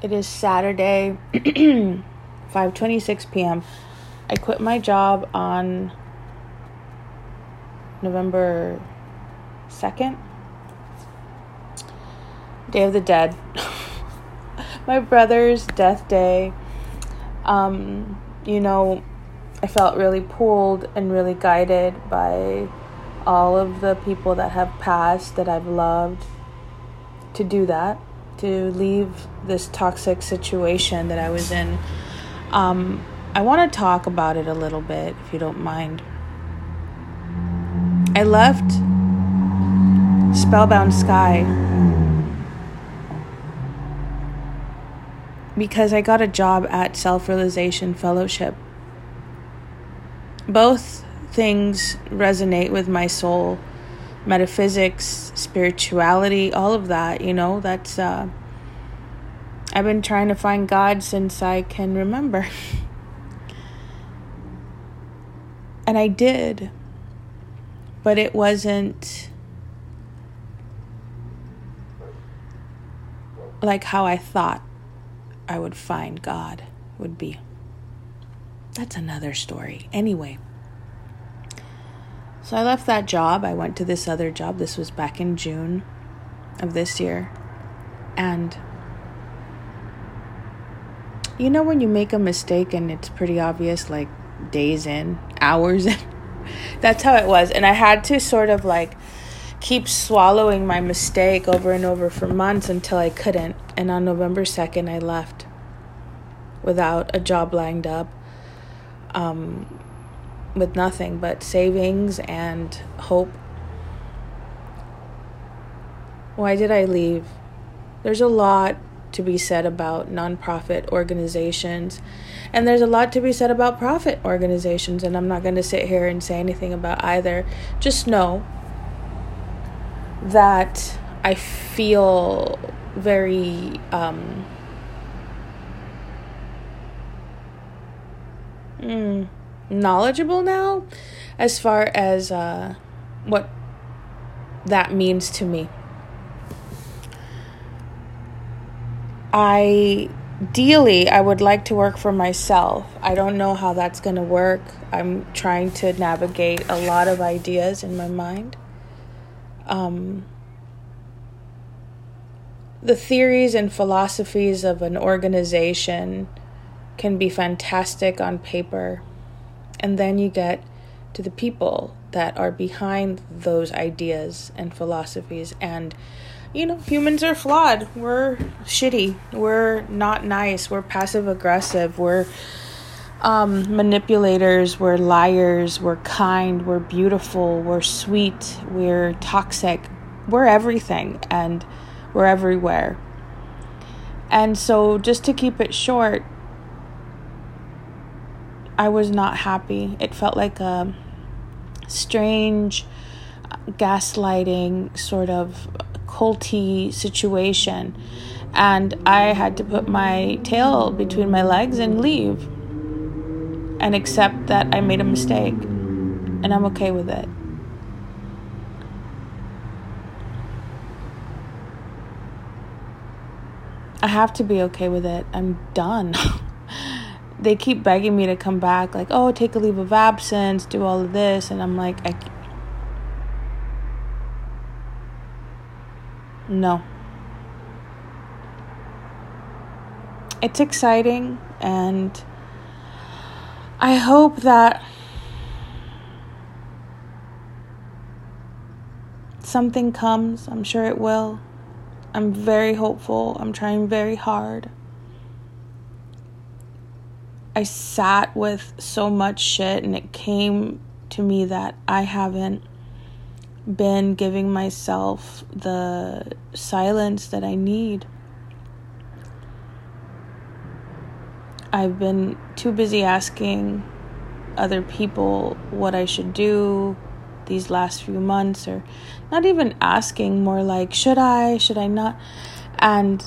It is Saturday, 5:26 p.m. I quit my job on November 2nd. Day of the Dead. my brother's death day. Um, you know, I felt really pulled and really guided by all of the people that have passed that I've loved to do that to leave this toxic situation that I was in. Um, I want to talk about it a little bit, if you don't mind. I left Spellbound Sky because I got a job at Self Realization Fellowship. Both things resonate with my soul metaphysics, spirituality, all of that, you know, that's uh I've been trying to find God since I can remember. and I did. But it wasn't like how I thought I would find God would be. That's another story. Anyway, so I left that job. I went to this other job. This was back in June of this year. And you know, when you make a mistake and it's pretty obvious, like days in, hours in? That's how it was. And I had to sort of like keep swallowing my mistake over and over for months until I couldn't. And on November 2nd, I left without a job lined up. Um, with nothing but savings and hope. Why did I leave? There's a lot to be said about nonprofit organizations, and there's a lot to be said about profit organizations, and I'm not going to sit here and say anything about either. Just know that I feel very um, mm, knowledgeable now as far as uh, what that means to me. Ideally I would like to work for myself. I don't know how that's going to work. I'm trying to navigate a lot of ideas in my mind. Um, the theories and philosophies of an organization can be fantastic on paper and then you get to the people that are behind those ideas and philosophies. And, you know, humans are flawed. We're shitty. We're not nice. We're passive aggressive. We're um, manipulators. We're liars. We're kind. We're beautiful. We're sweet. We're toxic. We're everything. And we're everywhere. And so, just to keep it short, I was not happy. It felt like a strange gaslighting sort of culty situation. And I had to put my tail between my legs and leave and accept that I made a mistake. And I'm okay with it. I have to be okay with it. I'm done. they keep begging me to come back like oh take a leave of absence do all of this and i'm like i no. It's exciting and i hope that something comes. I'm sure it will. I'm very hopeful. I'm trying very hard I sat with so much shit and it came to me that I haven't been giving myself the silence that I need. I've been too busy asking other people what I should do these last few months, or not even asking, more like, should I, should I not? And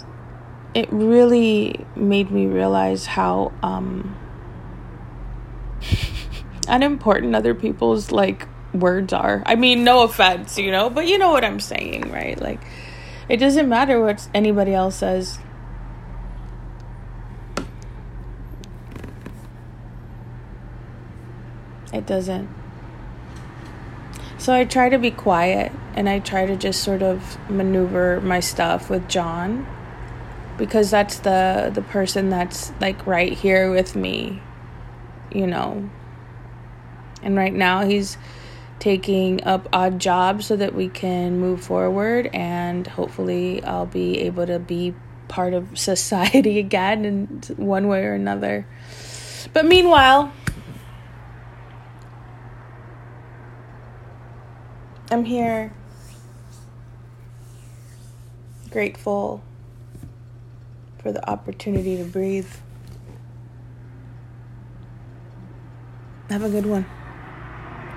it really made me realize how um, unimportant other people's like words are. I mean, no offense, you know, but you know what I'm saying, right? Like, it doesn't matter what anybody else says. It doesn't. So I try to be quiet and I try to just sort of maneuver my stuff with John because that's the the person that's like right here with me you know. And right now he's taking up odd jobs so that we can move forward and hopefully I'll be able to be part of society again in one way or another. But meanwhile, I'm here, grateful for the opportunity to breathe. Have a good one.